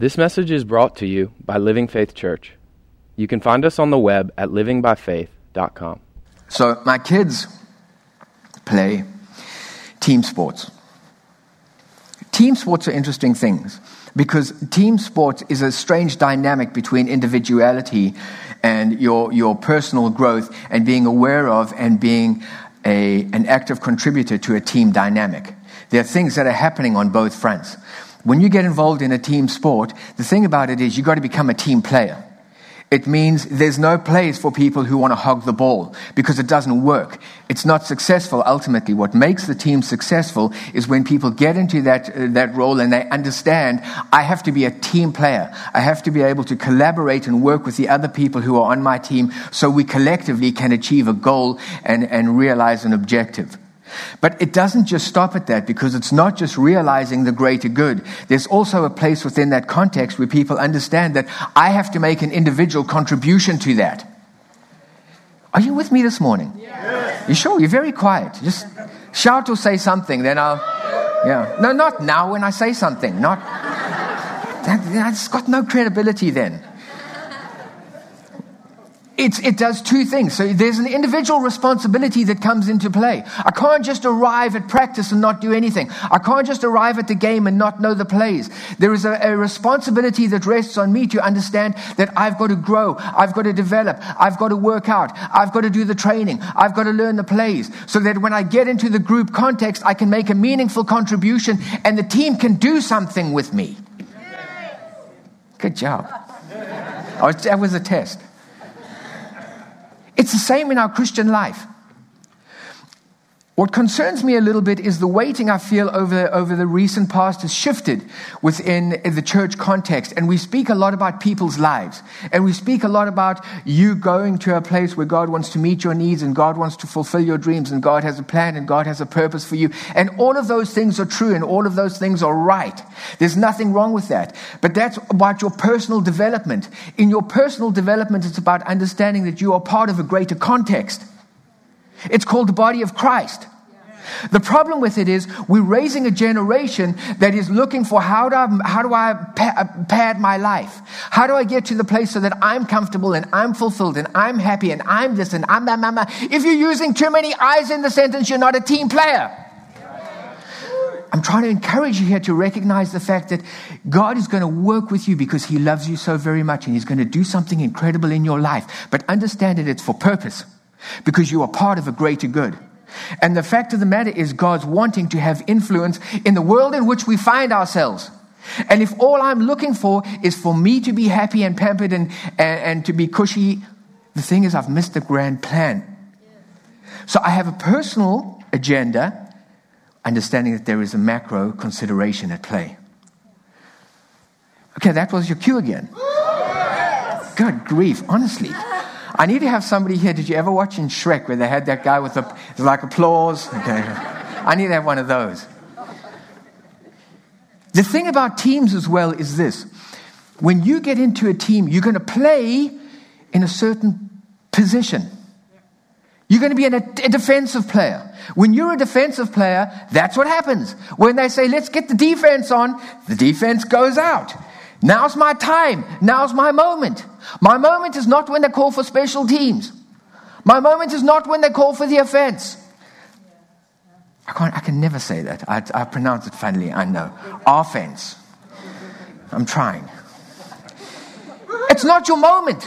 This message is brought to you by Living Faith Church. You can find us on the web at livingbyfaith.com. So, my kids play team sports. Team sports are interesting things because team sports is a strange dynamic between individuality and your, your personal growth and being aware of and being a, an active contributor to a team dynamic. There are things that are happening on both fronts. When you get involved in a team sport, the thing about it is you've got to become a team player. It means there's no place for people who want to hog the ball because it doesn't work. It's not successful ultimately. What makes the team successful is when people get into that, uh, that role and they understand I have to be a team player. I have to be able to collaborate and work with the other people who are on my team so we collectively can achieve a goal and, and realize an objective. But it doesn't just stop at that because it's not just realizing the greater good. There's also a place within that context where people understand that I have to make an individual contribution to that. Are you with me this morning? Yes. You sure? You're very quiet. Just shout or say something, then I'll. Yeah. No, not now when I say something. Not. That, that's got no credibility then it's, it does two things. So there's an individual responsibility that comes into play. I can't just arrive at practice and not do anything. I can't just arrive at the game and not know the plays. There is a, a responsibility that rests on me to understand that I've got to grow. I've got to develop. I've got to work out. I've got to do the training. I've got to learn the plays so that when I get into the group context, I can make a meaningful contribution and the team can do something with me. Good job. Oh, that was a test. It's the same in our Christian life. What concerns me a little bit is the weighting I feel over, over the recent past has shifted within the church context. And we speak a lot about people's lives. And we speak a lot about you going to a place where God wants to meet your needs and God wants to fulfill your dreams and God has a plan and God has a purpose for you. And all of those things are true and all of those things are right. There's nothing wrong with that. But that's about your personal development. In your personal development, it's about understanding that you are part of a greater context. It's called the body of Christ. The problem with it is we're raising a generation that is looking for how do I, how do I pad my life? How do I get to the place so that I'm comfortable and I'm fulfilled and I'm happy and I'm this and I'm that. Mama. If you're using too many eyes in the sentence, you're not a team player. I'm trying to encourage you here to recognize the fact that God is going to work with you because He loves you so very much and He's going to do something incredible in your life. But understand that it's for purpose because you are part of a greater good. And the fact of the matter is, God's wanting to have influence in the world in which we find ourselves. And if all I'm looking for is for me to be happy and pampered and, and, and to be cushy, the thing is, I've missed the grand plan. So I have a personal agenda, understanding that there is a macro consideration at play. Okay, that was your cue again. Good grief, honestly. I need to have somebody here. Did you ever watch in Shrek where they had that guy with the like applause? Okay. I need to have one of those. The thing about teams as well is this when you get into a team, you're going to play in a certain position. You're going to be a, a defensive player. When you're a defensive player, that's what happens. When they say, let's get the defense on, the defense goes out. Now's my time. Now's my moment. My moment is not when they call for special teams. My moment is not when they call for the offense. I, can't, I can never say that. I, I pronounce it funnily, I know. Offense. I'm trying. It's not your moment.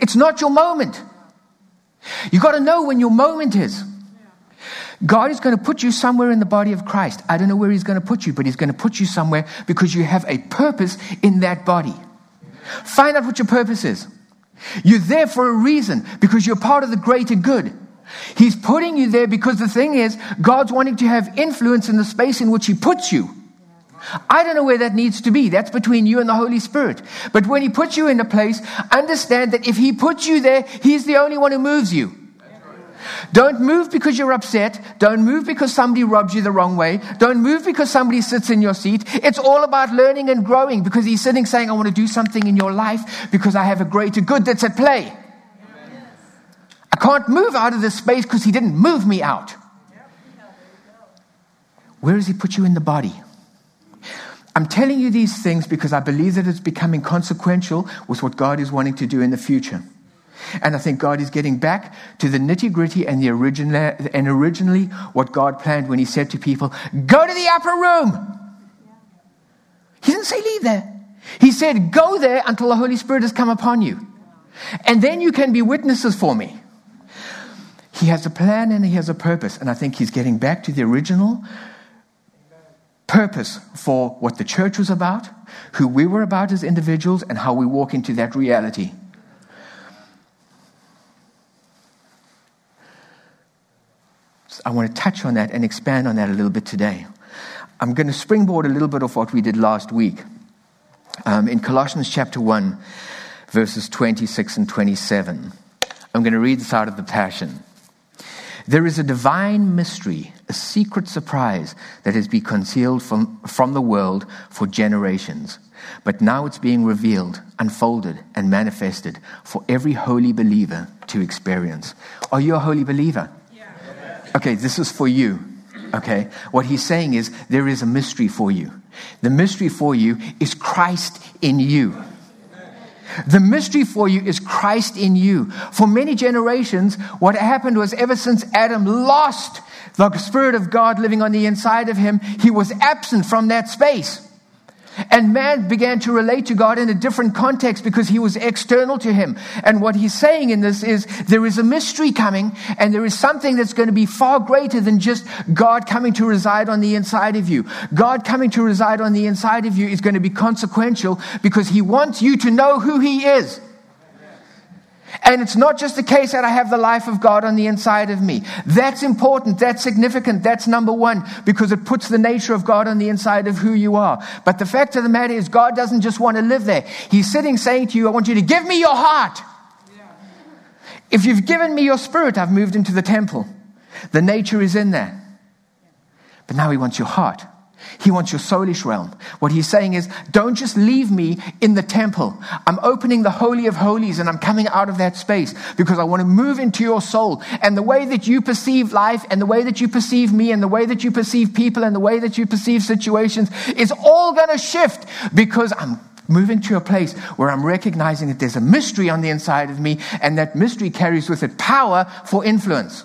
It's not your moment. You've got to know when your moment is. God is going to put you somewhere in the body of Christ. I don't know where He's going to put you, but He's going to put you somewhere because you have a purpose in that body. Find out what your purpose is. You're there for a reason because you're part of the greater good. He's putting you there because the thing is, God's wanting to have influence in the space in which He puts you. I don't know where that needs to be. That's between you and the Holy Spirit. But when He puts you in a place, understand that if He puts you there, He's the only one who moves you. Don't move because you're upset. Don't move because somebody robs you the wrong way. Don't move because somebody sits in your seat. It's all about learning and growing because he's sitting saying, I want to do something in your life because I have a greater good that's at play. I can't move out of this space because he didn't move me out. Where has he put you in the body? I'm telling you these things because I believe that it's becoming consequential with what God is wanting to do in the future. And I think God is getting back to the nitty gritty and the original, and originally what God planned when He said to people, "Go to the upper room." He didn't say leave there. He said, "Go there until the Holy Spirit has come upon you, and then you can be witnesses for me." He has a plan and He has a purpose, and I think He's getting back to the original purpose for what the church was about, who we were about as individuals, and how we walk into that reality. I want to touch on that and expand on that a little bit today. I'm going to springboard a little bit of what we did last week. Um, in Colossians chapter 1, verses 26 and 27. I'm going to read this out of the Passion. There is a divine mystery, a secret surprise that has been concealed from, from the world for generations. But now it's being revealed, unfolded, and manifested for every holy believer to experience. Are you a holy believer? Okay, this is for you. Okay, what he's saying is there is a mystery for you. The mystery for you is Christ in you. The mystery for you is Christ in you. For many generations, what happened was ever since Adam lost the Spirit of God living on the inside of him, he was absent from that space. And man began to relate to God in a different context because he was external to him. And what he's saying in this is there is a mystery coming and there is something that's going to be far greater than just God coming to reside on the inside of you. God coming to reside on the inside of you is going to be consequential because he wants you to know who he is. And it's not just the case that I have the life of God on the inside of me. That's important. That's significant. That's number one because it puts the nature of God on the inside of who you are. But the fact of the matter is, God doesn't just want to live there. He's sitting saying to you, I want you to give me your heart. If you've given me your spirit, I've moved into the temple. The nature is in there. But now He wants your heart. He wants your soulish realm. What he's saying is, don't just leave me in the temple. I'm opening the Holy of Holies and I'm coming out of that space because I want to move into your soul. And the way that you perceive life and the way that you perceive me and the way that you perceive people and the way that you perceive situations is all going to shift because I'm moving to a place where I'm recognizing that there's a mystery on the inside of me and that mystery carries with it power for influence.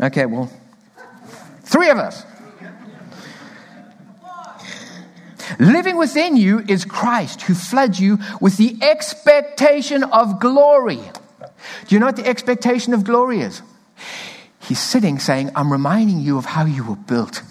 Okay, well, Three of us. Living within you is Christ who floods you with the expectation of glory. Do you know what the expectation of glory is? He's sitting saying, I'm reminding you of how you were built.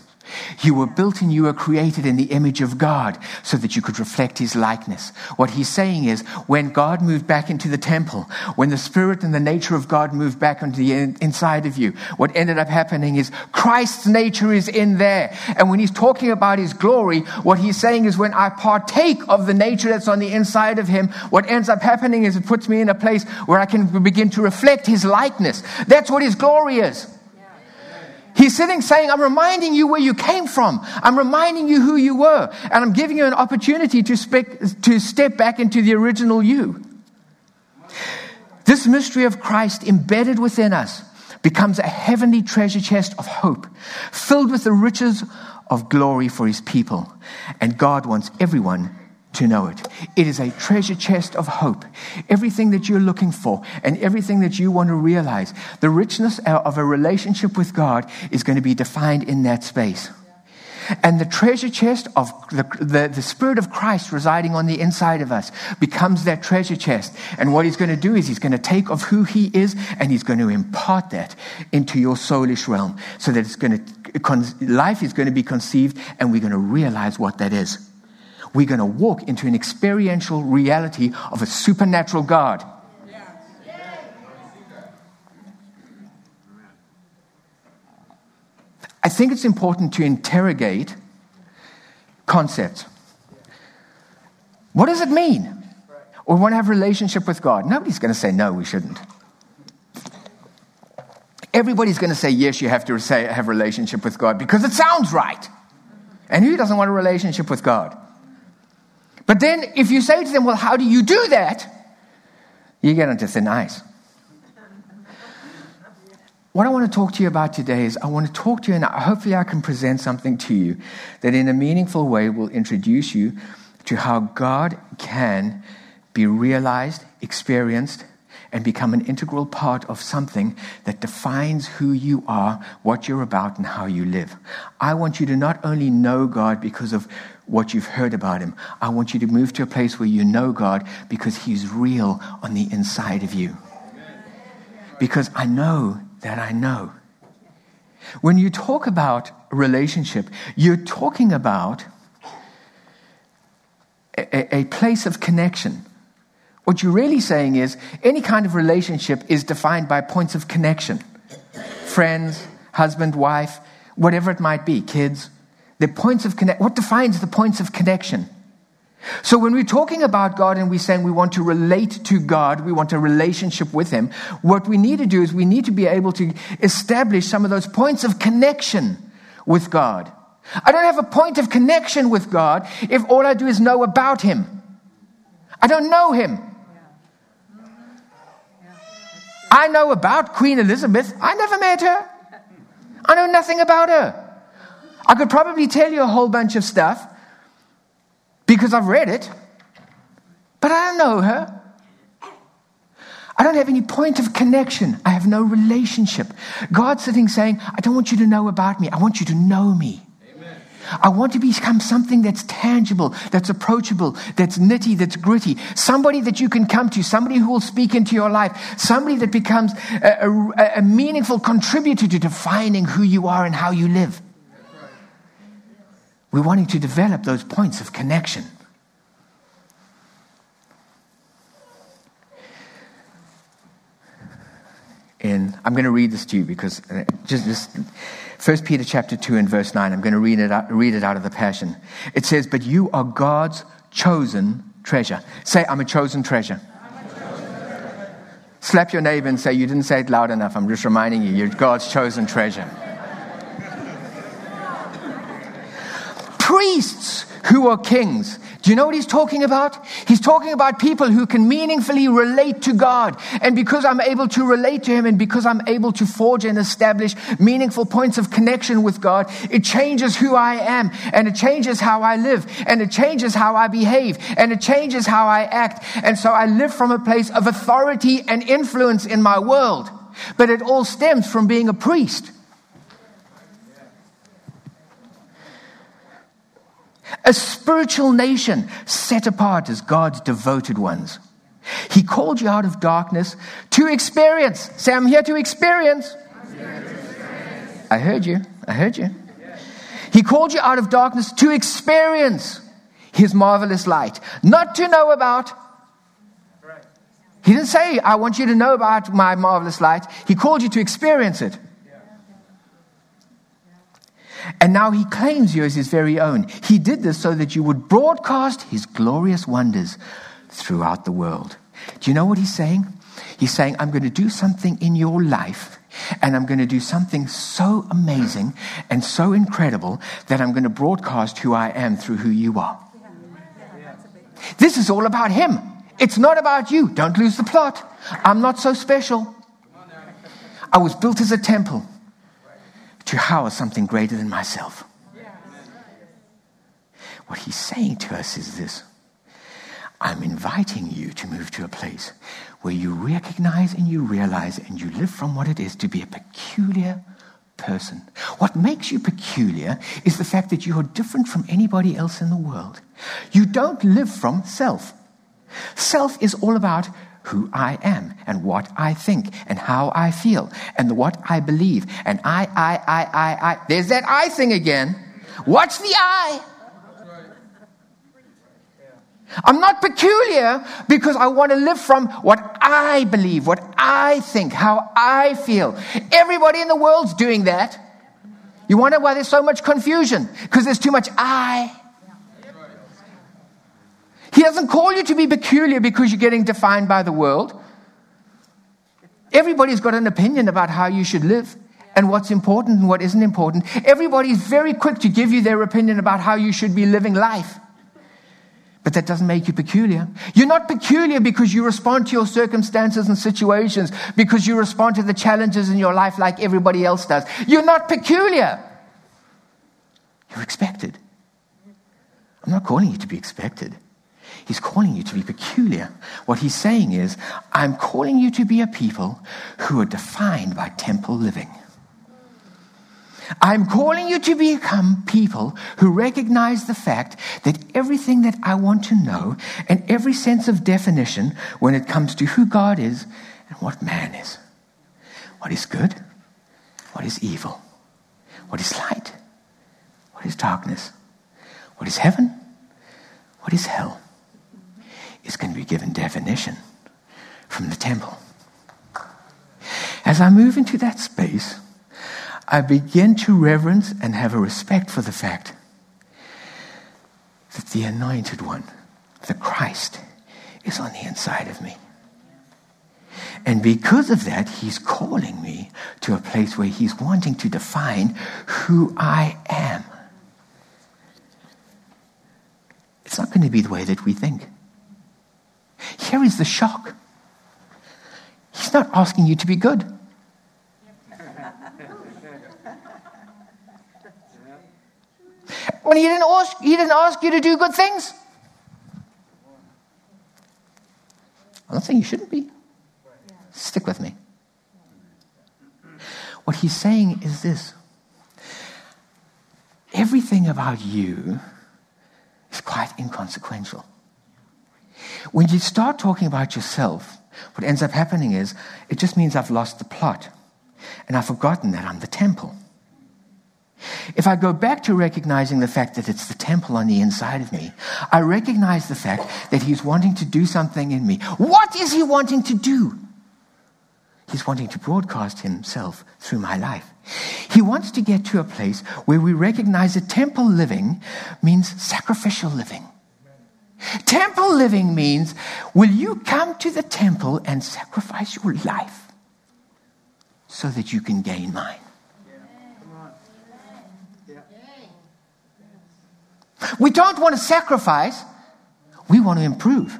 You were built and you were created in the image of God so that you could reflect his likeness. What he's saying is when God moved back into the temple, when the spirit and the nature of God moved back into the inside of you, what ended up happening is Christ's nature is in there. And when he's talking about his glory, what he's saying is when I partake of the nature that's on the inside of him, what ends up happening is it puts me in a place where I can begin to reflect his likeness. That's what his glory is. He's sitting saying, I'm reminding you where you came from. I'm reminding you who you were. And I'm giving you an opportunity to, spe- to step back into the original you. This mystery of Christ embedded within us becomes a heavenly treasure chest of hope, filled with the riches of glory for his people. And God wants everyone to know it. It is a treasure chest of hope. Everything that you're looking for and everything that you want to realize, the richness of a relationship with God is going to be defined in that space. And the treasure chest of the, the, the, Spirit of Christ residing on the inside of us becomes that treasure chest. And what He's going to do is He's going to take of who He is and He's going to impart that into your soulish realm so that it's going to, life is going to be conceived and we're going to realize what that is we're going to walk into an experiential reality of a supernatural God. I think it's important to interrogate concepts. What does it mean? Or we want to have a relationship with God. Nobody's going to say, no, we shouldn't. Everybody's going to say, yes, you have to say, have a relationship with God because it sounds right. And who doesn't want a relationship with God? But then if you say to them, well, how do you do that? You get onto thin ice. what I want to talk to you about today is I want to talk to you, and hopefully, I can present something to you that in a meaningful way will introduce you to how God can be realized, experienced, and become an integral part of something that defines who you are, what you're about, and how you live. I want you to not only know God because of what you've heard about Him, I want you to move to a place where you know God because He's real on the inside of you. Because I know that I know. When you talk about relationship, you're talking about a, a, place of connection. What you're really saying is any kind of relationship is defined by points of connection friends, husband, wife, whatever it might be, kids. The points of connect. What defines the points of connection? So when we're talking about God and we're saying we want to relate to God, we want a relationship with Him, what we need to do is we need to be able to establish some of those points of connection with God. I don't have a point of connection with God if all I do is know about Him. I don't know Him. I know about Queen Elizabeth. I never met her. I know nothing about her. I could probably tell you a whole bunch of stuff because I've read it, but I don't know her. I don't have any point of connection. I have no relationship. God's sitting saying, I don't want you to know about me. I want you to know me. I want to become something that's tangible, that's approachable, that's nitty, that's gritty. Somebody that you can come to, somebody who will speak into your life, somebody that becomes a, a, a meaningful contributor to defining who you are and how you live. We're wanting to develop those points of connection. And I'm going to read this to you because uh, just, just 1 Peter chapter 2 and verse 9, I'm going to read it, out, read it out of the Passion. It says, But you are God's chosen treasure. Say, I'm a chosen treasure. Slap your neighbor and say, You didn't say it loud enough. I'm just reminding you, you're God's chosen treasure. Priests who are kings do you know what he's talking about? He's talking about people who can meaningfully relate to God. And because I'm able to relate to him and because I'm able to forge and establish meaningful points of connection with God, it changes who I am and it changes how I live and it changes how I behave and it changes how I act. And so I live from a place of authority and influence in my world. But it all stems from being a priest. A spiritual nation set apart as God's devoted ones. He called you out of darkness to experience. Say, I'm here to experience. I heard you. I heard you. He called you out of darkness to experience his marvelous light, not to know about. He didn't say, I want you to know about my marvelous light. He called you to experience it. And now he claims you as his very own. He did this so that you would broadcast his glorious wonders throughout the world. Do you know what he's saying? He's saying, I'm going to do something in your life, and I'm going to do something so amazing and so incredible that I'm going to broadcast who I am through who you are. This is all about him. It's not about you. Don't lose the plot. I'm not so special. I was built as a temple to house something greater than myself. What he's saying to us is this I'm inviting you to move to a place where you recognize and you realize and you live from what it is to be a peculiar person. What makes you peculiar is the fact that you are different from anybody else in the world. You don't live from self. Self is all about who I am and what I think and how I feel and what I believe. And I, I, I, I, I. There's that I thing again. Watch the I? I'm not peculiar because I want to live from what I believe, what I think, how I feel. Everybody in the world's doing that. You wonder why there's so much confusion? Because there's too much I. He doesn't call you to be peculiar because you're getting defined by the world. Everybody's got an opinion about how you should live and what's important and what isn't important. Everybody's very quick to give you their opinion about how you should be living life. But that doesn't make you peculiar. You're not peculiar because you respond to your circumstances and situations, because you respond to the challenges in your life like everybody else does. You're not peculiar. You're expected. I'm not calling you to be expected. He's calling you to be peculiar. What he's saying is, I'm calling you to be a people who are defined by temple living. I'm calling you to become people who recognize the fact that everything that I want to know and every sense of definition when it comes to who God is and what man is, what is good, what is evil, what is light, what is darkness, what is heaven, what is hell, is going to be given definition from the temple. As I move into that space, I begin to reverence and have a respect for the fact that the anointed one, the Christ, is on the inside of me. And because of that, he's calling me to a place where he's wanting to define who I am. It's not going to be the way that we think. Is the shock. He's not asking you to be good. When he didn't ask, he didn't ask you to do good things. I'm not saying you shouldn't be. Stick with me. What he's saying is this everything about you is quite inconsequential. When you start talking about yourself, what ends up happening is it just means I've lost the plot and I've forgotten that I'm the temple. If I go back to recognizing the fact that it's the temple on the inside of me, I recognize the fact that he's wanting to do something in me. What is he wanting to do? He's wanting to broadcast himself through my life. He wants to get to a place where we recognize that temple living means sacrificial living. Temple living means will you come to the temple and sacrifice your life so that you can gain mine? We don't want to sacrifice, we want to improve.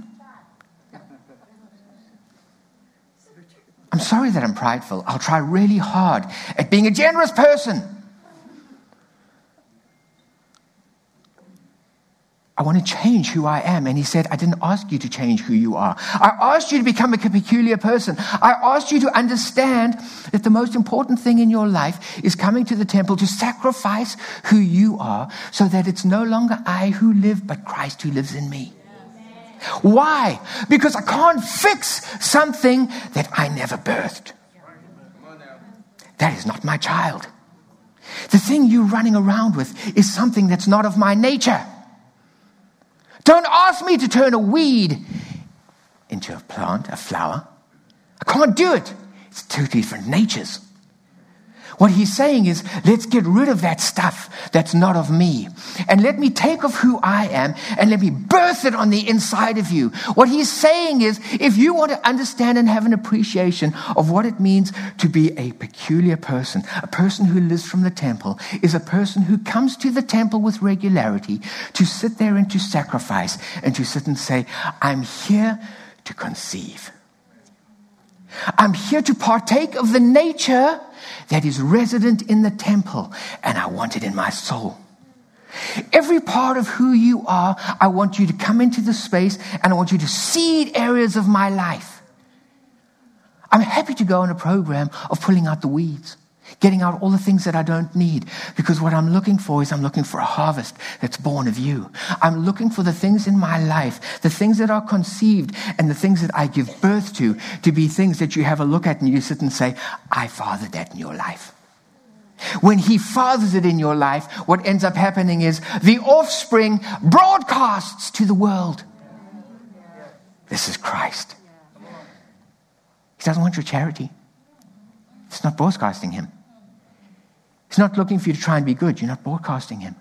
I'm sorry that I'm prideful. I'll try really hard at being a generous person. I want to change who I am. And he said, I didn't ask you to change who you are. I asked you to become a peculiar person. I asked you to understand that the most important thing in your life is coming to the temple to sacrifice who you are so that it's no longer I who live, but Christ who lives in me. Why? Because I can't fix something that I never birthed. That is not my child. The thing you're running around with is something that's not of my nature. Don't ask me to turn a weed into a plant, a flower. I can't do it. It's two different natures. What he's saying is, let's get rid of that stuff that's not of me. And let me take of who I am and let me birth it on the inside of you. What he's saying is, if you want to understand and have an appreciation of what it means to be a peculiar person, a person who lives from the temple is a person who comes to the temple with regularity to sit there and to sacrifice and to sit and say, I'm here to conceive. I'm here to partake of the nature that is resident in the temple, and I want it in my soul. Every part of who you are, I want you to come into the space and I want you to seed areas of my life. I'm happy to go on a program of pulling out the weeds getting out all the things that I don't need. Because what I'm looking for is I'm looking for a harvest that's born of you. I'm looking for the things in my life, the things that are conceived and the things that I give birth to, to be things that you have a look at and you sit and say, I fathered that in your life. When he fathers it in your life, what ends up happening is the offspring broadcasts to the world. This is Christ. He doesn't want your charity. It's not broadcasting him. He's not looking for you to try and be good. You're not broadcasting him.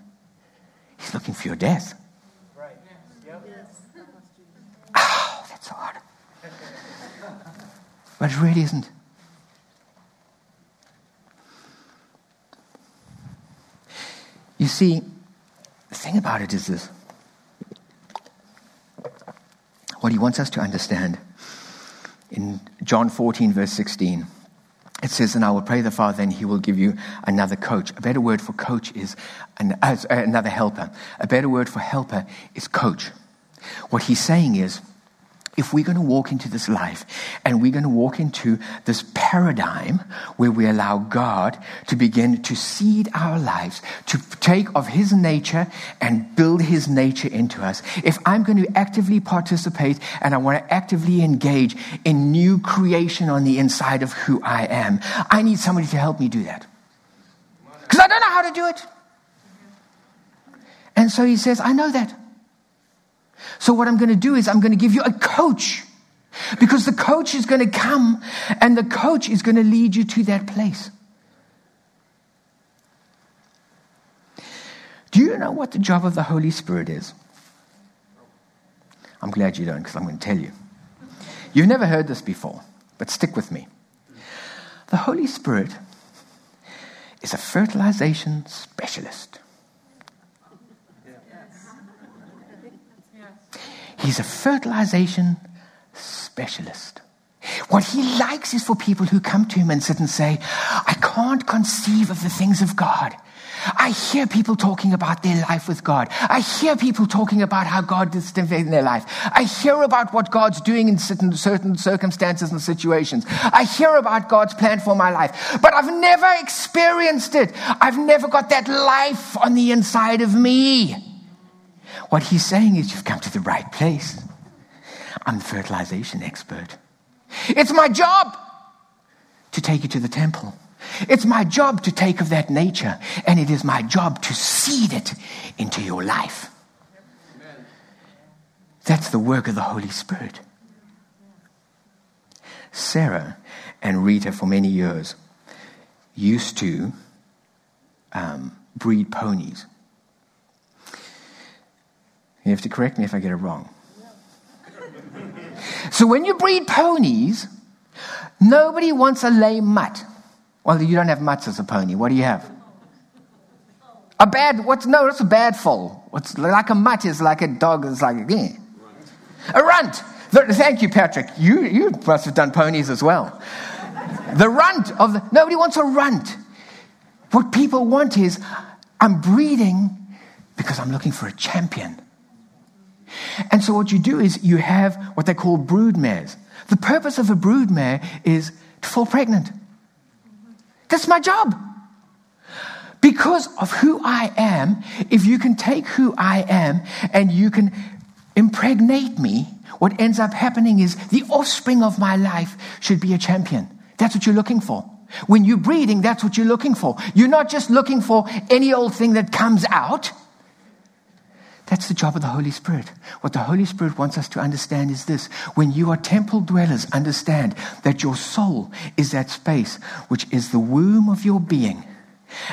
He's looking for your death. Right. Yep. Oh, that's hard. But it really isn't. You see, the thing about it is this what he wants us to understand in John 14, verse 16. It says, and I will pray the Father, and he will give you another coach. A better word for coach is an, uh, another helper. A better word for helper is coach. What he's saying is, if we're going to walk into this life and we're going to walk into this paradigm where we allow God to begin to seed our lives, to take of His nature and build His nature into us, if I'm going to actively participate and I want to actively engage in new creation on the inside of who I am, I need somebody to help me do that. Because I don't know how to do it. And so He says, I know that. So, what I'm going to do is, I'm going to give you a coach. Because the coach is going to come and the coach is going to lead you to that place. Do you know what the job of the Holy Spirit is? I'm glad you don't, because I'm going to tell you. You've never heard this before, but stick with me. The Holy Spirit is a fertilization specialist. He's a fertilization specialist. What he likes is for people who come to him and sit and say, I can't conceive of the things of God. I hear people talking about their life with God. I hear people talking about how God is in their life. I hear about what God's doing in certain, certain circumstances and situations. I hear about God's plan for my life, but I've never experienced it. I've never got that life on the inside of me. What he's saying is, you've come to the right place. I'm the fertilization expert. It's my job to take you to the temple. It's my job to take of that nature, and it is my job to seed it into your life. That's the work of the Holy Spirit. Sarah and Rita, for many years, used to um, breed ponies. You have to correct me if I get it wrong. so when you breed ponies, nobody wants a lame mutt. Well, you don't have mutts as a pony. What do you have? A bad, what's, no, that's a bad foal. What's like a mutt is like a dog is like, yeah. A runt. Thank you, Patrick. You, you must have done ponies as well. The runt of the, nobody wants a runt. What people want is, I'm breeding because I'm looking for a champion. And so what you do is you have what they call brood mares. The purpose of a brood mare is to fall pregnant. That's my job. Because of who I am, if you can take who I am and you can impregnate me, what ends up happening is the offspring of my life should be a champion. That's what you're looking for. When you're breeding, that's what you're looking for. You're not just looking for any old thing that comes out. That's the job of the Holy Spirit. What the Holy Spirit wants us to understand is this. When you are temple dwellers, understand that your soul is that space which is the womb of your being.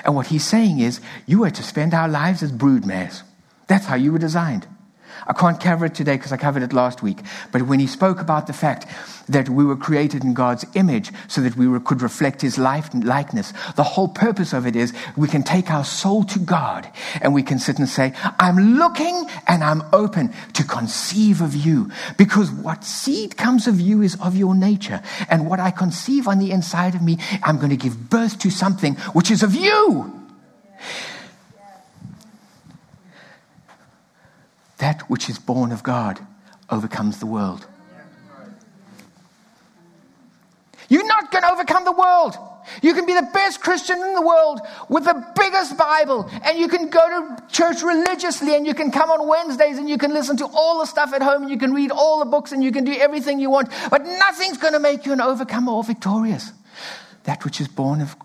And what he's saying is, you are to spend our lives as broodmares. That's how you were designed. I can't cover it today because I covered it last week. But when he spoke about the fact that we were created in God's image so that we could reflect his life likeness, the whole purpose of it is we can take our soul to God and we can sit and say, I'm looking and I'm open to conceive of you. Because what seed comes of you is of your nature. And what I conceive on the inside of me, I'm going to give birth to something which is of you. That which is born of God overcomes the world. You're not going to overcome the world. You can be the best Christian in the world with the biggest Bible, and you can go to church religiously, and you can come on Wednesdays, and you can listen to all the stuff at home, and you can read all the books, and you can do everything you want, but nothing's going to make you an overcomer or victorious. That which is born of,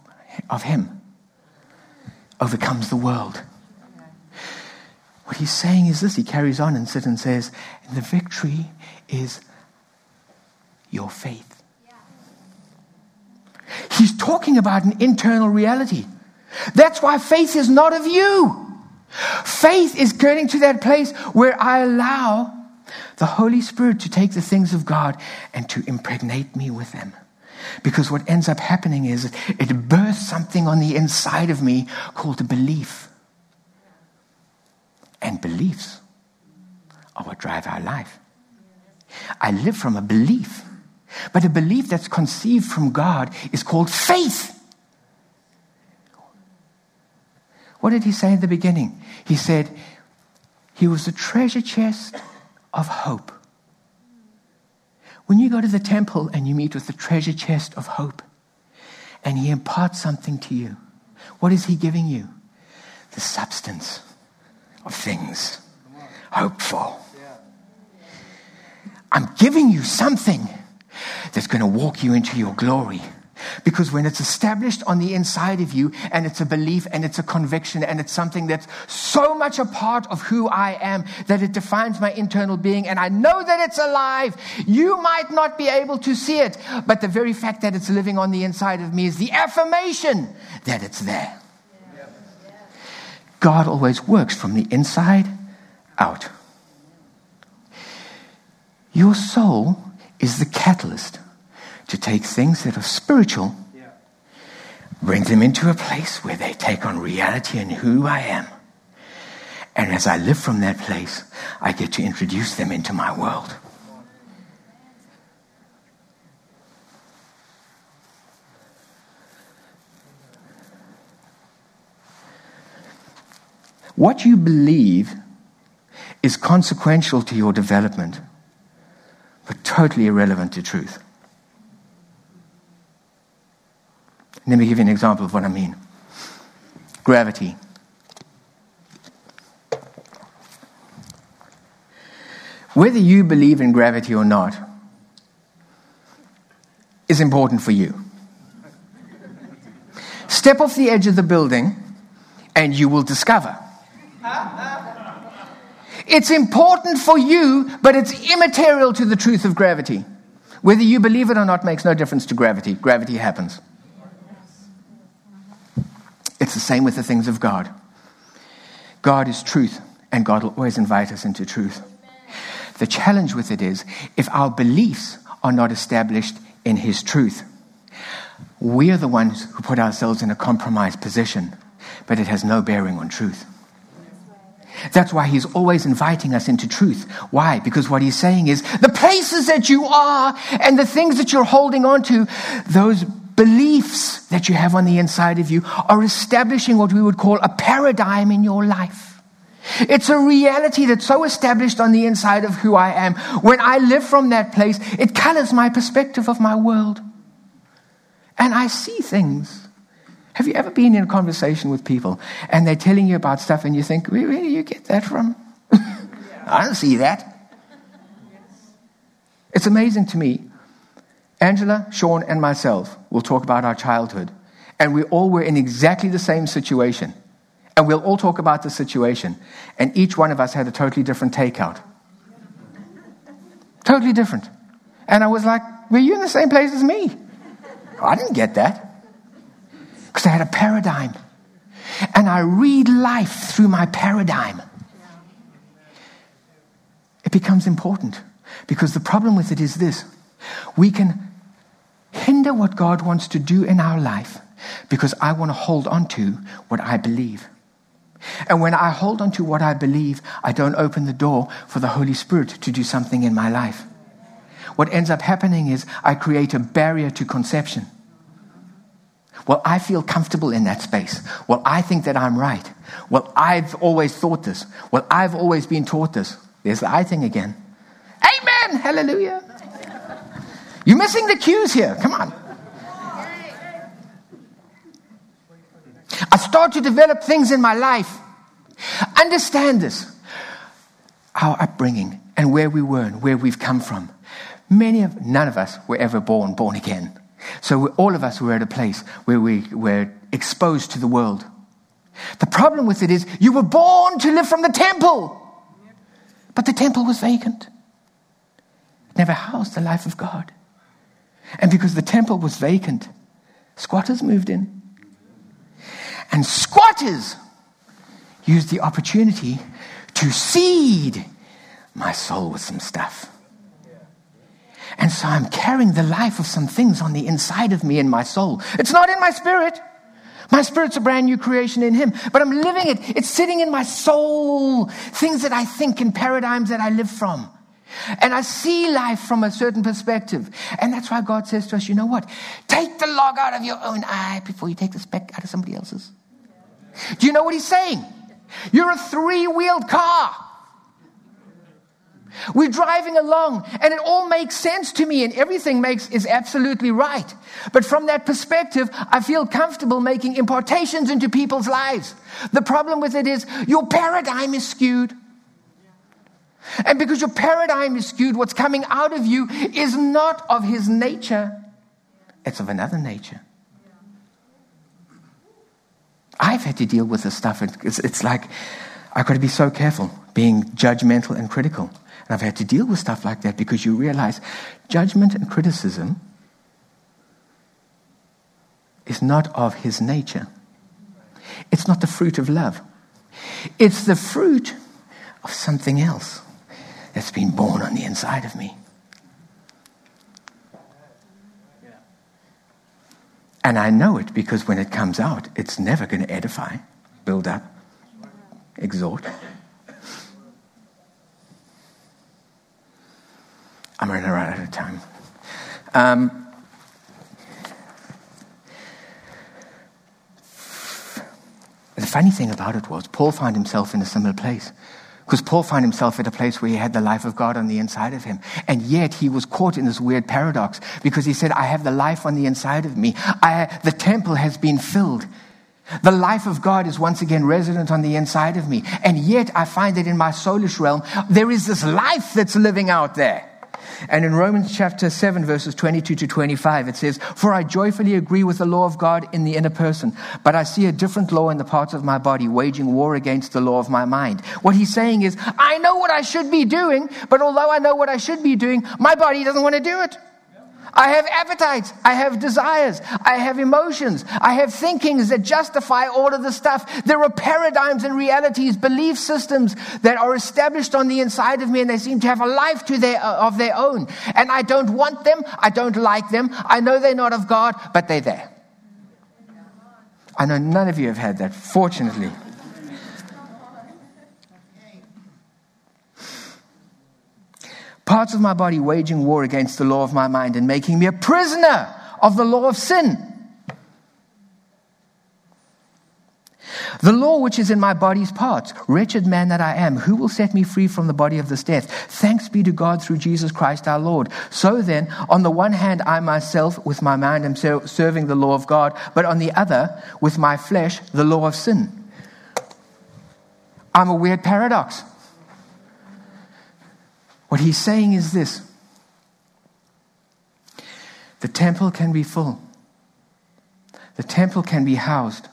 of Him overcomes the world. What he's saying is this. He carries on and sits and says, the victory is your faith. He's talking about an internal reality. That's why faith is not of you. Faith is getting to that place where I allow the Holy Spirit to take the things of God and to impregnate me with them. Because what ends up happening is it births something on the inside of me called a belief and beliefs are what drive our life. I live from a belief. But a belief that's conceived from God is called faith. What did he say in the beginning? He said, He was a treasure chest of hope. When you go to the temple and you meet with the treasure chest of hope, and he imparts something to you, what is he giving you? The substance of things Hopeful. I'm giving you something that's going to walk you into your glory. Because when it's established on the inside of you and it's a belief and it's a conviction and it's something that's so much a part of who I am that it defines my internal being and I know that it's alive, you might not be able to see it, but the very fact that it's living on the inside of me is the affirmation that it's there. God always works from the inside out. Your soul is the catalyst to take things that are spiritual, bring them into a place where they take on reality and who I am. And as I live from that place, I get to introduce them into my world. What you believe is consequential to your development but totally irrelevant to truth. Let me give you an example of what I mean. Gravity. Whether you believe in gravity or not is important for you. Step off the edge of the building and you will discover it's important for you, but it's immaterial to the truth of gravity. Whether you believe it or not makes no difference to gravity. Gravity happens. It's the same with the things of God. God is truth, and God will always invite us into truth. The challenge with it is if our beliefs are not established in His truth, we are the ones who put ourselves in a compromised position, but it has no bearing on truth. That's why he's always inviting us into truth. Why? Because what he's saying is the places that you are and the things that you're holding on to, those beliefs that you have on the inside of you are establishing what we would call a paradigm in your life. It's a reality that's so established on the inside of who I am. When I live from that place, it colors my perspective of my world. And I see things have you ever been in a conversation with people and they're telling you about stuff and you think, where, where do you get that from? I don't see that. It's amazing to me. Angela, Sean, and myself will talk about our childhood, and we all were in exactly the same situation. And we'll all talk about the situation, and each one of us had a totally different takeout. totally different. And I was like, Were you in the same place as me? I didn't get that because I had a paradigm. And I read life through my paradigm. It becomes important because the problem with it is this we can hinder what God wants to do in our life because I want to hold on to what I believe. And when I hold on to what I believe, I don't open the door for the Holy Spirit to do something in my life. What ends up happening is I create a barrier to conception. Well, I feel comfortable in that space. Well, I think that I'm right. Well, I've always thought this. Well, I've always been taught this. There's the I thing again. Amen. Hallelujah. You're missing the cues here. Come on. I start to develop things in my life. Understand this. Our upbringing and where we were and where we've come from. Many of, none of us were ever born, born again. So all of us were at a place where we were exposed to the world. The problem with it is you were born to live from the temple, but the temple was vacant. Never housed the life of God. And because the temple was vacant, squatters moved in. And squatters used the opportunity to seed my soul with some stuff. And so I'm carrying the life of some things on the inside of me in my soul. It's not in my spirit. My spirit's a brand new creation in Him, but I'm living it. It's sitting in my soul. Things that I think and paradigms that I live from. And I see life from a certain perspective. And that's why God says to us, you know what? Take the log out of your own eye before you take the speck out of somebody else's. Do you know what he's saying? You're a three wheeled car. We're driving along and it all makes sense to me and everything makes is absolutely right. But from that perspective, I feel comfortable making impartations into people's lives. The problem with it is your paradigm is skewed. And because your paradigm is skewed, what's coming out of you is not of his nature, it's of another nature. I've had to deal with this stuff. It's, it's like I've got to be so careful being judgmental and critical. And I've had to deal with stuff like that because you realize judgment and criticism is not of his nature. It's not the fruit of love. It's the fruit of something else that's been born on the inside of me. And I know it because when it comes out, it's never going to edify, build up, exhort. I'm running right out of time. Um, the funny thing about it was, Paul found himself in a similar place. Because Paul found himself at a place where he had the life of God on the inside of him. And yet he was caught in this weird paradox because he said, I have the life on the inside of me. I, the temple has been filled. The life of God is once again resident on the inside of me. And yet I find that in my soulish realm, there is this life that's living out there. And in Romans chapter 7, verses 22 to 25, it says, For I joyfully agree with the law of God in the inner person, but I see a different law in the parts of my body, waging war against the law of my mind. What he's saying is, I know what I should be doing, but although I know what I should be doing, my body doesn't want to do it. I have appetites. I have desires. I have emotions. I have thinkings that justify all of the stuff. There are paradigms and realities, belief systems that are established on the inside of me and they seem to have a life to their, uh, of their own. And I don't want them. I don't like them. I know they're not of God, but they're there. I know none of you have had that, fortunately. Parts of my body waging war against the law of my mind and making me a prisoner of the law of sin. The law which is in my body's parts, wretched man that I am, who will set me free from the body of this death? Thanks be to God through Jesus Christ our Lord. So then, on the one hand, I myself with my mind am serving the law of God, but on the other, with my flesh, the law of sin. I'm a weird paradox. What he's saying is this the temple can be full, the temple can be housed.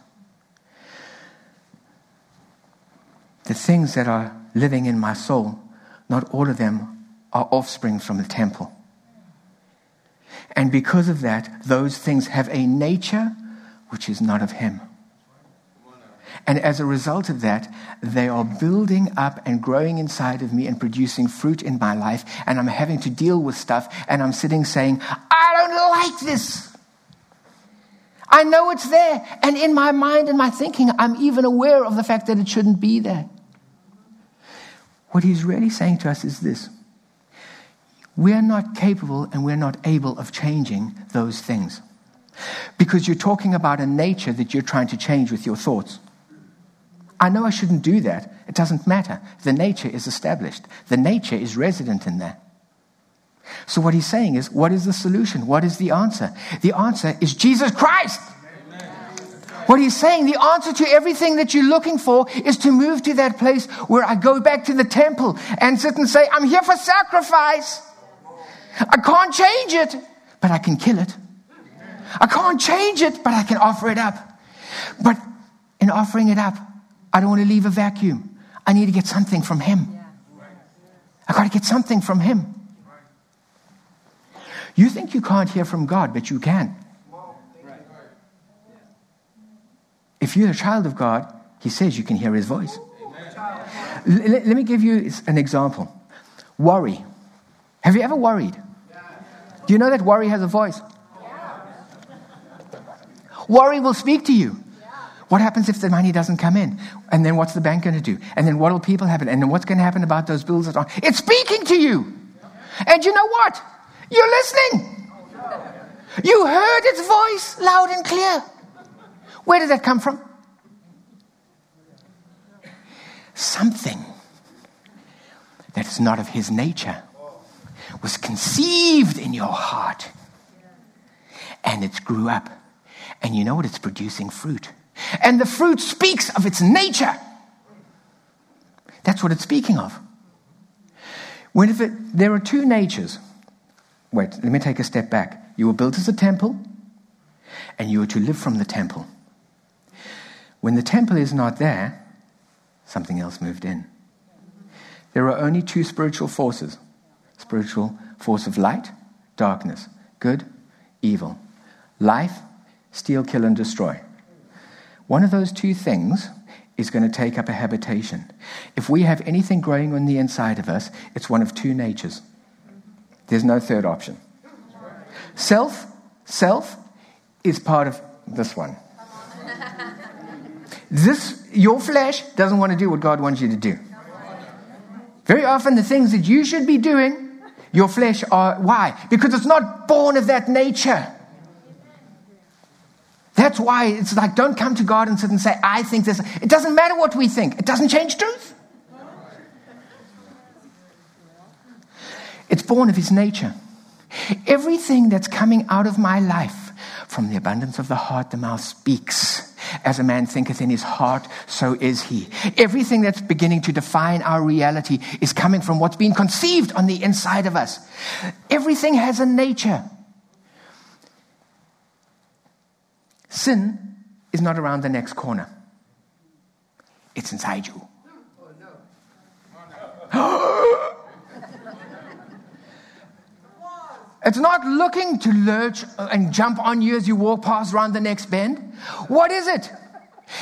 The things that are living in my soul, not all of them are offspring from the temple. And because of that, those things have a nature which is not of Him. And as a result of that, they are building up and growing inside of me and producing fruit in my life. And I'm having to deal with stuff. And I'm sitting saying, I don't like this. I know it's there. And in my mind and my thinking, I'm even aware of the fact that it shouldn't be there. What he's really saying to us is this we're not capable and we're not able of changing those things. Because you're talking about a nature that you're trying to change with your thoughts. I know I shouldn't do that. It doesn't matter. The nature is established, the nature is resident in there. So, what he's saying is, what is the solution? What is the answer? The answer is Jesus Christ. What he's saying, the answer to everything that you're looking for is to move to that place where I go back to the temple and sit and say, I'm here for sacrifice. I can't change it, but I can kill it. I can't change it, but I can offer it up. But in offering it up, I don't want to leave a vacuum. I need to get something from Him. I got to get something from Him. You think you can't hear from God, but you can. If you're a child of God, He says you can hear His voice. Let, let me give you an example. Worry. Have you ever worried? Do you know that worry has a voice? Worry will speak to you. What happens if the money doesn't come in? And then what's the bank going to do? And then what will people happen? And then what's going to happen about those bills that are? It's speaking to you. And you know what? You're listening. You heard its voice loud and clear. Where did that come from? Something that is not of his nature was conceived in your heart and it grew up. And you know what? It's producing fruit. And the fruit speaks of its nature. That's what it's speaking of. When if it, there are two natures. Wait, let me take a step back. You were built as a temple, and you are to live from the temple. When the temple is not there, something else moved in. There are only two spiritual forces spiritual force of light, darkness, good, evil, life, steal, kill, and destroy. One of those two things is going to take up a habitation. If we have anything growing on the inside of us, it's one of two natures. There's no third option. Self, self is part of this one. This, your flesh doesn't want to do what God wants you to do. Very often, the things that you should be doing, your flesh are. Why? Because it's not born of that nature. That's why it's like, don't come to God and sit and say, I think this. It doesn't matter what we think, it doesn't change truth. It's born of His nature. Everything that's coming out of my life, from the abundance of the heart, the mouth speaks. As a man thinketh in his heart, so is he. Everything that's beginning to define our reality is coming from what's been conceived on the inside of us. Everything has a nature. Sin is not around the next corner, it's inside you. It's not looking to lurch and jump on you as you walk past around the next bend. What is it?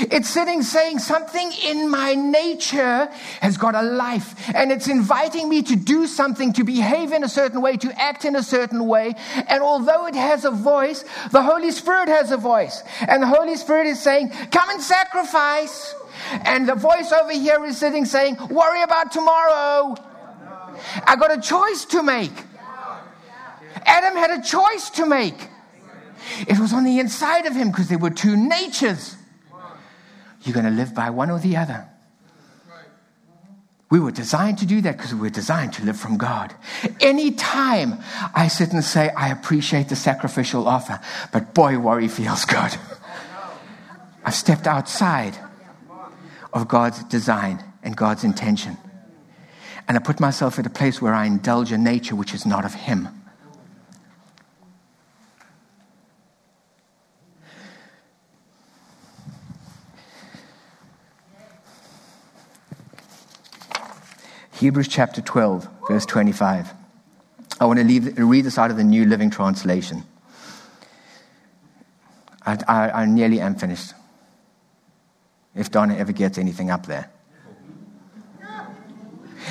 It's sitting saying something in my nature has got a life and it's inviting me to do something, to behave in a certain way, to act in a certain way. And although it has a voice, the Holy Spirit has a voice. And the Holy Spirit is saying, come and sacrifice. And the voice over here is sitting saying, worry about tomorrow. I got a choice to make. Adam had a choice to make. It was on the inside of him because there were two natures. You're going to live by one or the other. We were designed to do that because we were designed to live from God. Anytime I sit and say, I appreciate the sacrificial offer, but boy, worry feels good. I've stepped outside of God's design and God's intention. And I put myself at a place where I indulge a nature which is not of Him. Hebrews chapter 12, verse 25. I want to leave, read this out of the New Living Translation. I, I, I nearly am finished. If Donna ever gets anything up there.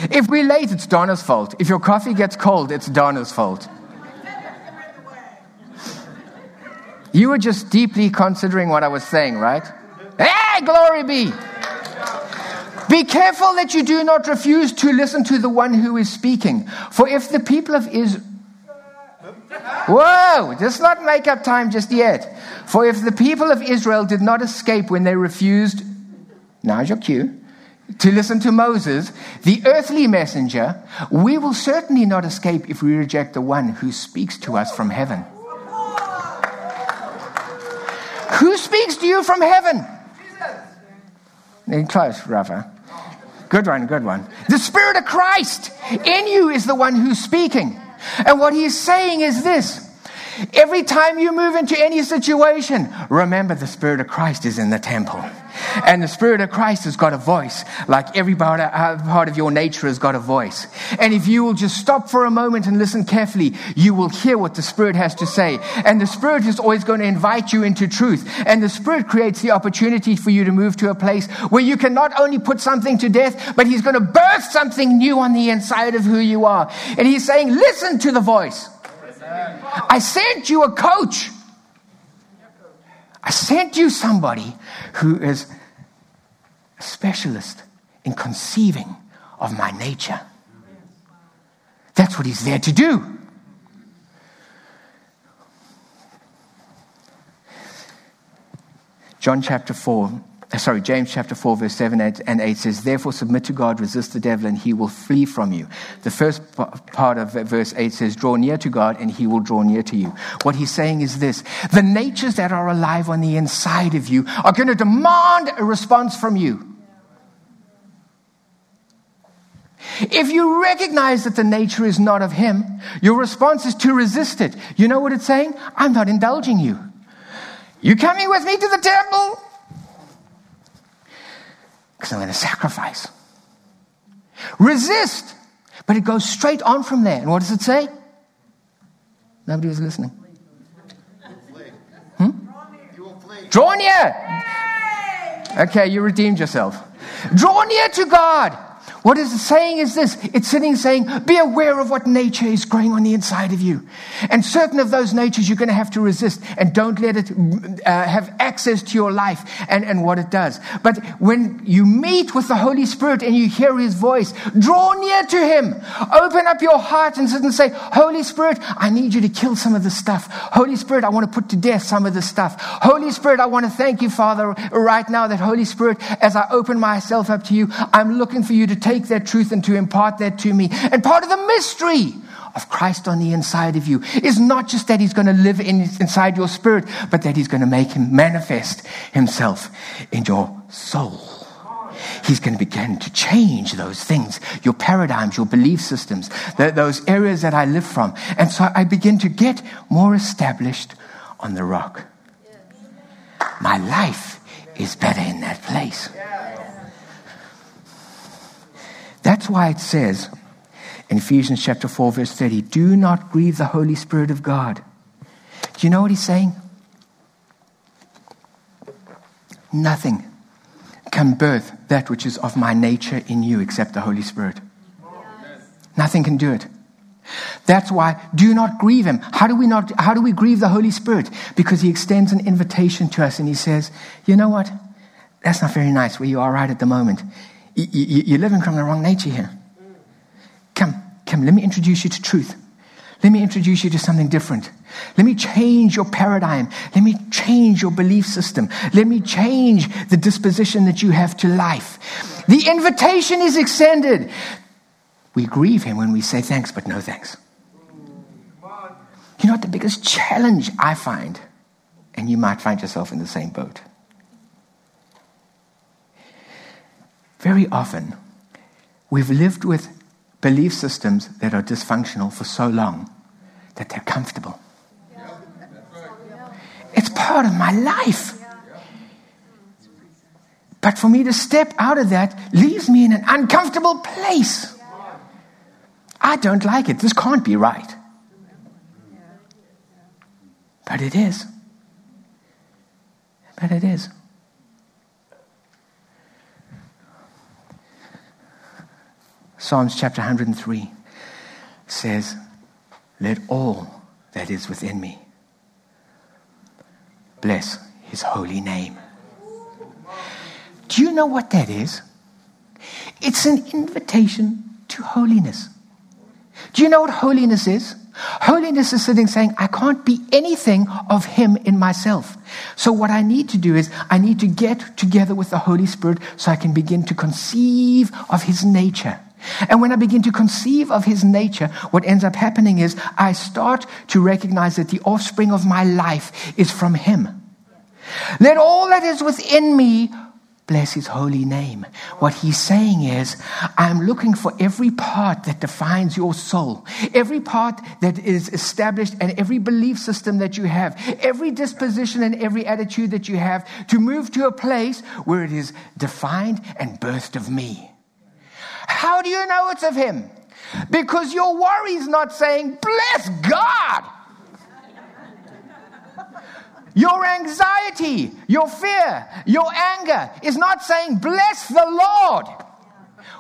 If we're late, it's Donna's fault. If your coffee gets cold, it's Donna's fault. You were just deeply considering what I was saying, right? Hey, glory be! Be careful that you do not refuse to listen to the one who is speaking. For if the people of Israel. Whoa, just not make up time just yet. For if the people of Israel did not escape when they refused, now's your cue, to listen to Moses, the earthly messenger, we will certainly not escape if we reject the one who speaks to us from heaven. Who speaks to you from heaven? Close, Rafa. Good one, good one. The Spirit of Christ in you is the one who's speaking. And what he's saying is this every time you move into any situation, remember the Spirit of Christ is in the temple. And the Spirit of Christ has got a voice, like every uh, part of your nature has got a voice. And if you will just stop for a moment and listen carefully, you will hear what the Spirit has to say. And the Spirit is always going to invite you into truth. And the Spirit creates the opportunity for you to move to a place where you can not only put something to death, but He's going to birth something new on the inside of who you are. And He's saying, listen to the voice. I sent you a coach. I sent you somebody who is a specialist in conceiving of my nature. That's what he's there to do. John chapter 4, uh, Uh, sorry, James chapter 4, verse 7 and 8 says, Therefore submit to God, resist the devil, and he will flee from you. The first part of verse 8 says, Draw near to God, and he will draw near to you. What he's saying is this the natures that are alive on the inside of you are going to demand a response from you. If you recognize that the nature is not of him, your response is to resist it. You know what it's saying? I'm not indulging you. You coming with me to the temple? Because I'm going to sacrifice. Resist. But it goes straight on from there. And what does it say? Nobody was listening. Hmm? Draw near. Okay, you redeemed yourself. Draw near to God. What it's saying is this it's sitting saying, be aware of what nature is growing on the inside of you. And certain of those natures you're going to have to resist and don't let it uh, have access to your life and, and what it does. But when you meet with the Holy Spirit and you hear his voice, draw near to him. Open up your heart and sit and say, Holy Spirit, I need you to kill some of this stuff. Holy Spirit, I want to put to death some of this stuff. Holy Spirit, I want to thank you, Father, right now that Holy Spirit, as I open myself up to you, I'm looking for you to take take that truth and to impart that to me. And part of the mystery of Christ on the inside of you is not just that he's going to live in, inside your spirit, but that he's going to make him manifest himself in your soul. He's going to begin to change those things, your paradigms, your belief systems, those areas that I live from. And so I begin to get more established on the rock. My life is better in that place. That's why it says in Ephesians chapter 4, verse 30, do not grieve the Holy Spirit of God. Do you know what he's saying? Nothing can birth that which is of my nature in you except the Holy Spirit. Nothing can do it. That's why do not grieve him. How do we not how do we grieve the Holy Spirit? Because he extends an invitation to us and he says, "You know what? That's not very nice where you are right at the moment. You're living from the wrong nature here. Come, come, let me introduce you to truth. Let me introduce you to something different. Let me change your paradigm. Let me change your belief system. Let me change the disposition that you have to life. The invitation is extended. We grieve him when we say thanks, but no thanks. You know what the biggest challenge I find, and you might find yourself in the same boat Very often, we've lived with belief systems that are dysfunctional for so long that they're comfortable. It's part of my life. But for me to step out of that leaves me in an uncomfortable place. I don't like it. This can't be right. But it is. But it is. Psalms chapter 103 says, Let all that is within me bless his holy name. Do you know what that is? It's an invitation to holiness. Do you know what holiness is? Holiness is sitting saying, I can't be anything of Him in myself. So, what I need to do is, I need to get together with the Holy Spirit so I can begin to conceive of His nature. And when I begin to conceive of his nature, what ends up happening is I start to recognize that the offspring of my life is from him. Let all that is within me bless his holy name. What he's saying is, I'm looking for every part that defines your soul, every part that is established, and every belief system that you have, every disposition and every attitude that you have to move to a place where it is defined and birthed of me. How do you know it's of Him? Because your worry is not saying, Bless God. Your anxiety, your fear, your anger is not saying, Bless the Lord.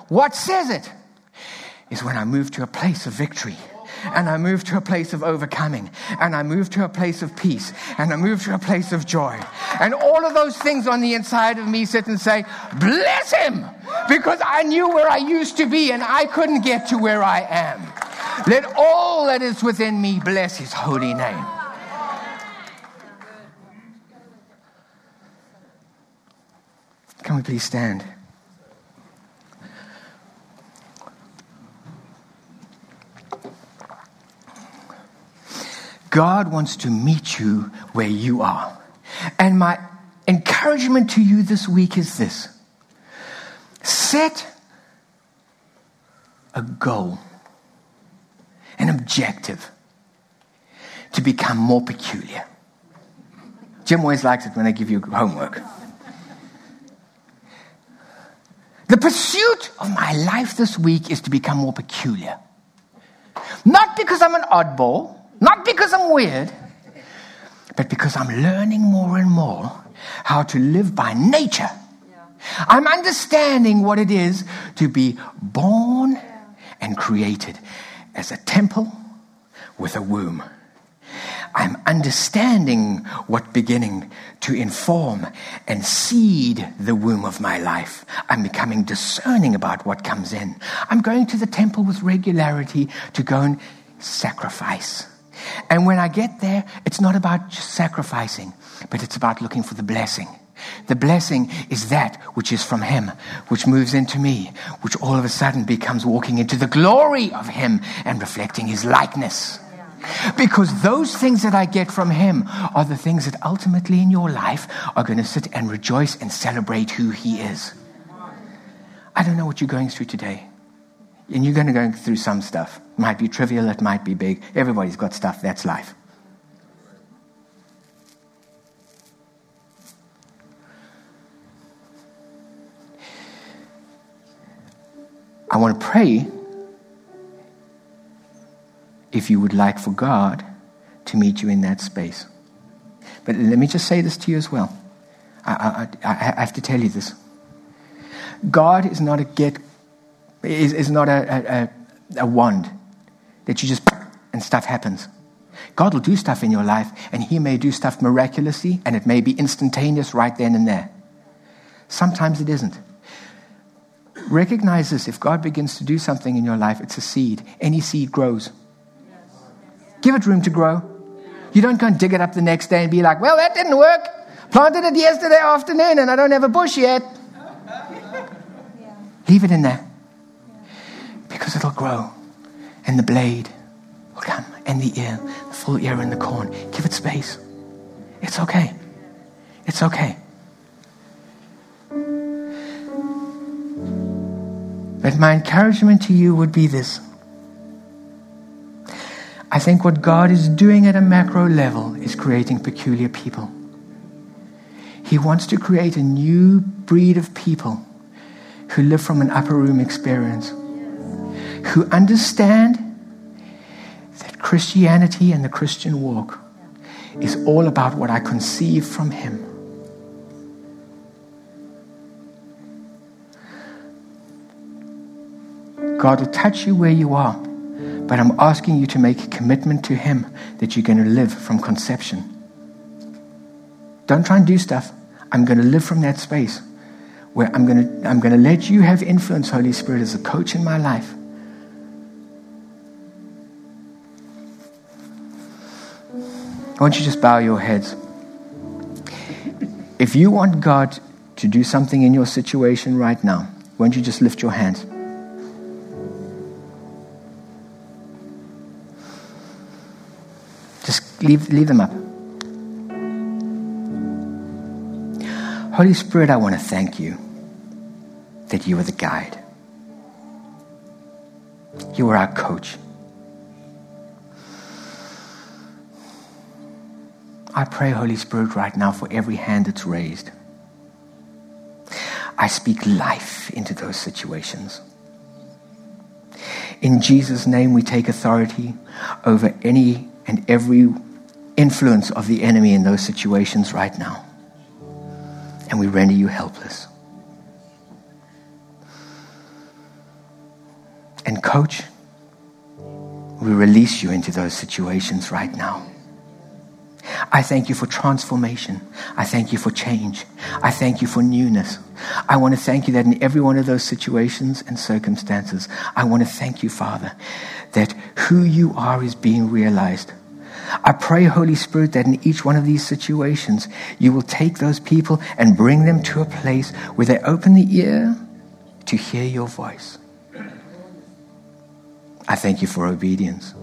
What says it is when I move to a place of victory and I move to a place of overcoming, and I move to a place of peace, and I move to a place of joy. And all of those things on the inside of me sit and say, Bless him! Because I knew where I used to be and I couldn't get to where I am. Let all that is within me bless his holy name. Can we please stand? God wants to meet you where you are. And my encouragement to you this week is this set a goal, an objective to become more peculiar. Jim always likes it when I give you homework. The pursuit of my life this week is to become more peculiar. Not because I'm an oddball, not because I'm weird, but because I'm learning more and more how to live by nature. I'm understanding what it is to be born and created as a temple with a womb. I'm understanding what beginning to inform and seed the womb of my life. I'm becoming discerning about what comes in. I'm going to the temple with regularity to go and sacrifice. And when I get there, it's not about just sacrificing, but it's about looking for the blessing. The blessing is that which is from Him, which moves into me, which all of a sudden becomes walking into the glory of Him and reflecting His likeness. Because those things that I get from Him are the things that ultimately in your life are going to sit and rejoice and celebrate who He is. I don't know what you're going through today. And you're going to go through some stuff. It might be trivial, it might be big. Everybody's got stuff. That's life. I want to pray if you would like for God to meet you in that space. But let me just say this to you as well. I, I, I have to tell you this. God is not a get, is, is not a, a, a wand that you just and stuff happens. God will do stuff in your life, and He may do stuff miraculously, and it may be instantaneous right then and there. Sometimes it isn't. Recognize this if God begins to do something in your life, it's a seed. Any seed grows. Give it room to grow. You don't go and dig it up the next day and be like, well, that didn't work. Planted it yesterday afternoon and I don't have a bush yet. Leave it in there because it'll grow and the blade will come and the ear, the full ear in the corn. Give it space. It's okay. It's okay. But my encouragement to you would be this. I think what God is doing at a macro level is creating peculiar people. He wants to create a new breed of people who live from an upper room experience, who understand that Christianity and the Christian walk is all about what I conceive from Him. God will touch you where you are. But I'm asking you to make a commitment to Him that you're going to live from conception. Don't try and do stuff. I'm going to live from that space where I'm going to, I'm going to let you have influence, Holy Spirit, as a coach in my life. I want you to just bow your heads. If you want God to do something in your situation right now, won't you just lift your hands? Just leave, leave them up. Holy Spirit, I want to thank you that you are the guide. You are our coach. I pray, Holy Spirit, right now for every hand that's raised. I speak life into those situations. In Jesus' name, we take authority over any and every influence of the enemy in those situations right now. And we render you helpless. And, coach, we release you into those situations right now. I thank you for transformation. I thank you for change. I thank you for newness. I want to thank you that in every one of those situations and circumstances, I want to thank you, Father, that who you are is being realized. I pray, Holy Spirit, that in each one of these situations, you will take those people and bring them to a place where they open the ear to hear your voice. I thank you for obedience.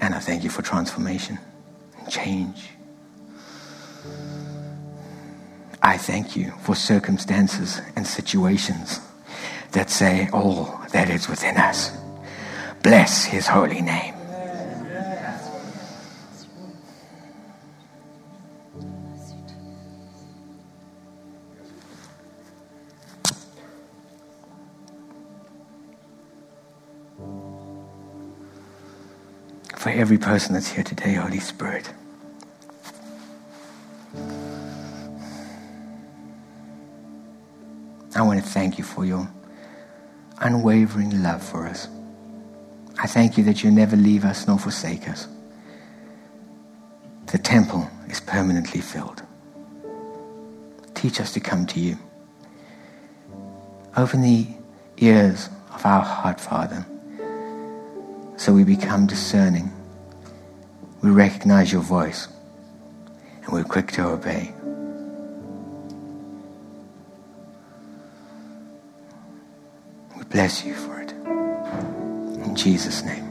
And I thank you for transformation and change. I thank you for circumstances and situations that say all that is within us. Bless his holy name. Every person that's here today, Holy Spirit. I want to thank you for your unwavering love for us. I thank you that you never leave us nor forsake us. The temple is permanently filled. Teach us to come to you. Open the ears of our heart, Father, so we become discerning. We recognize your voice and we're quick to obey. We bless you for it. In Jesus' name.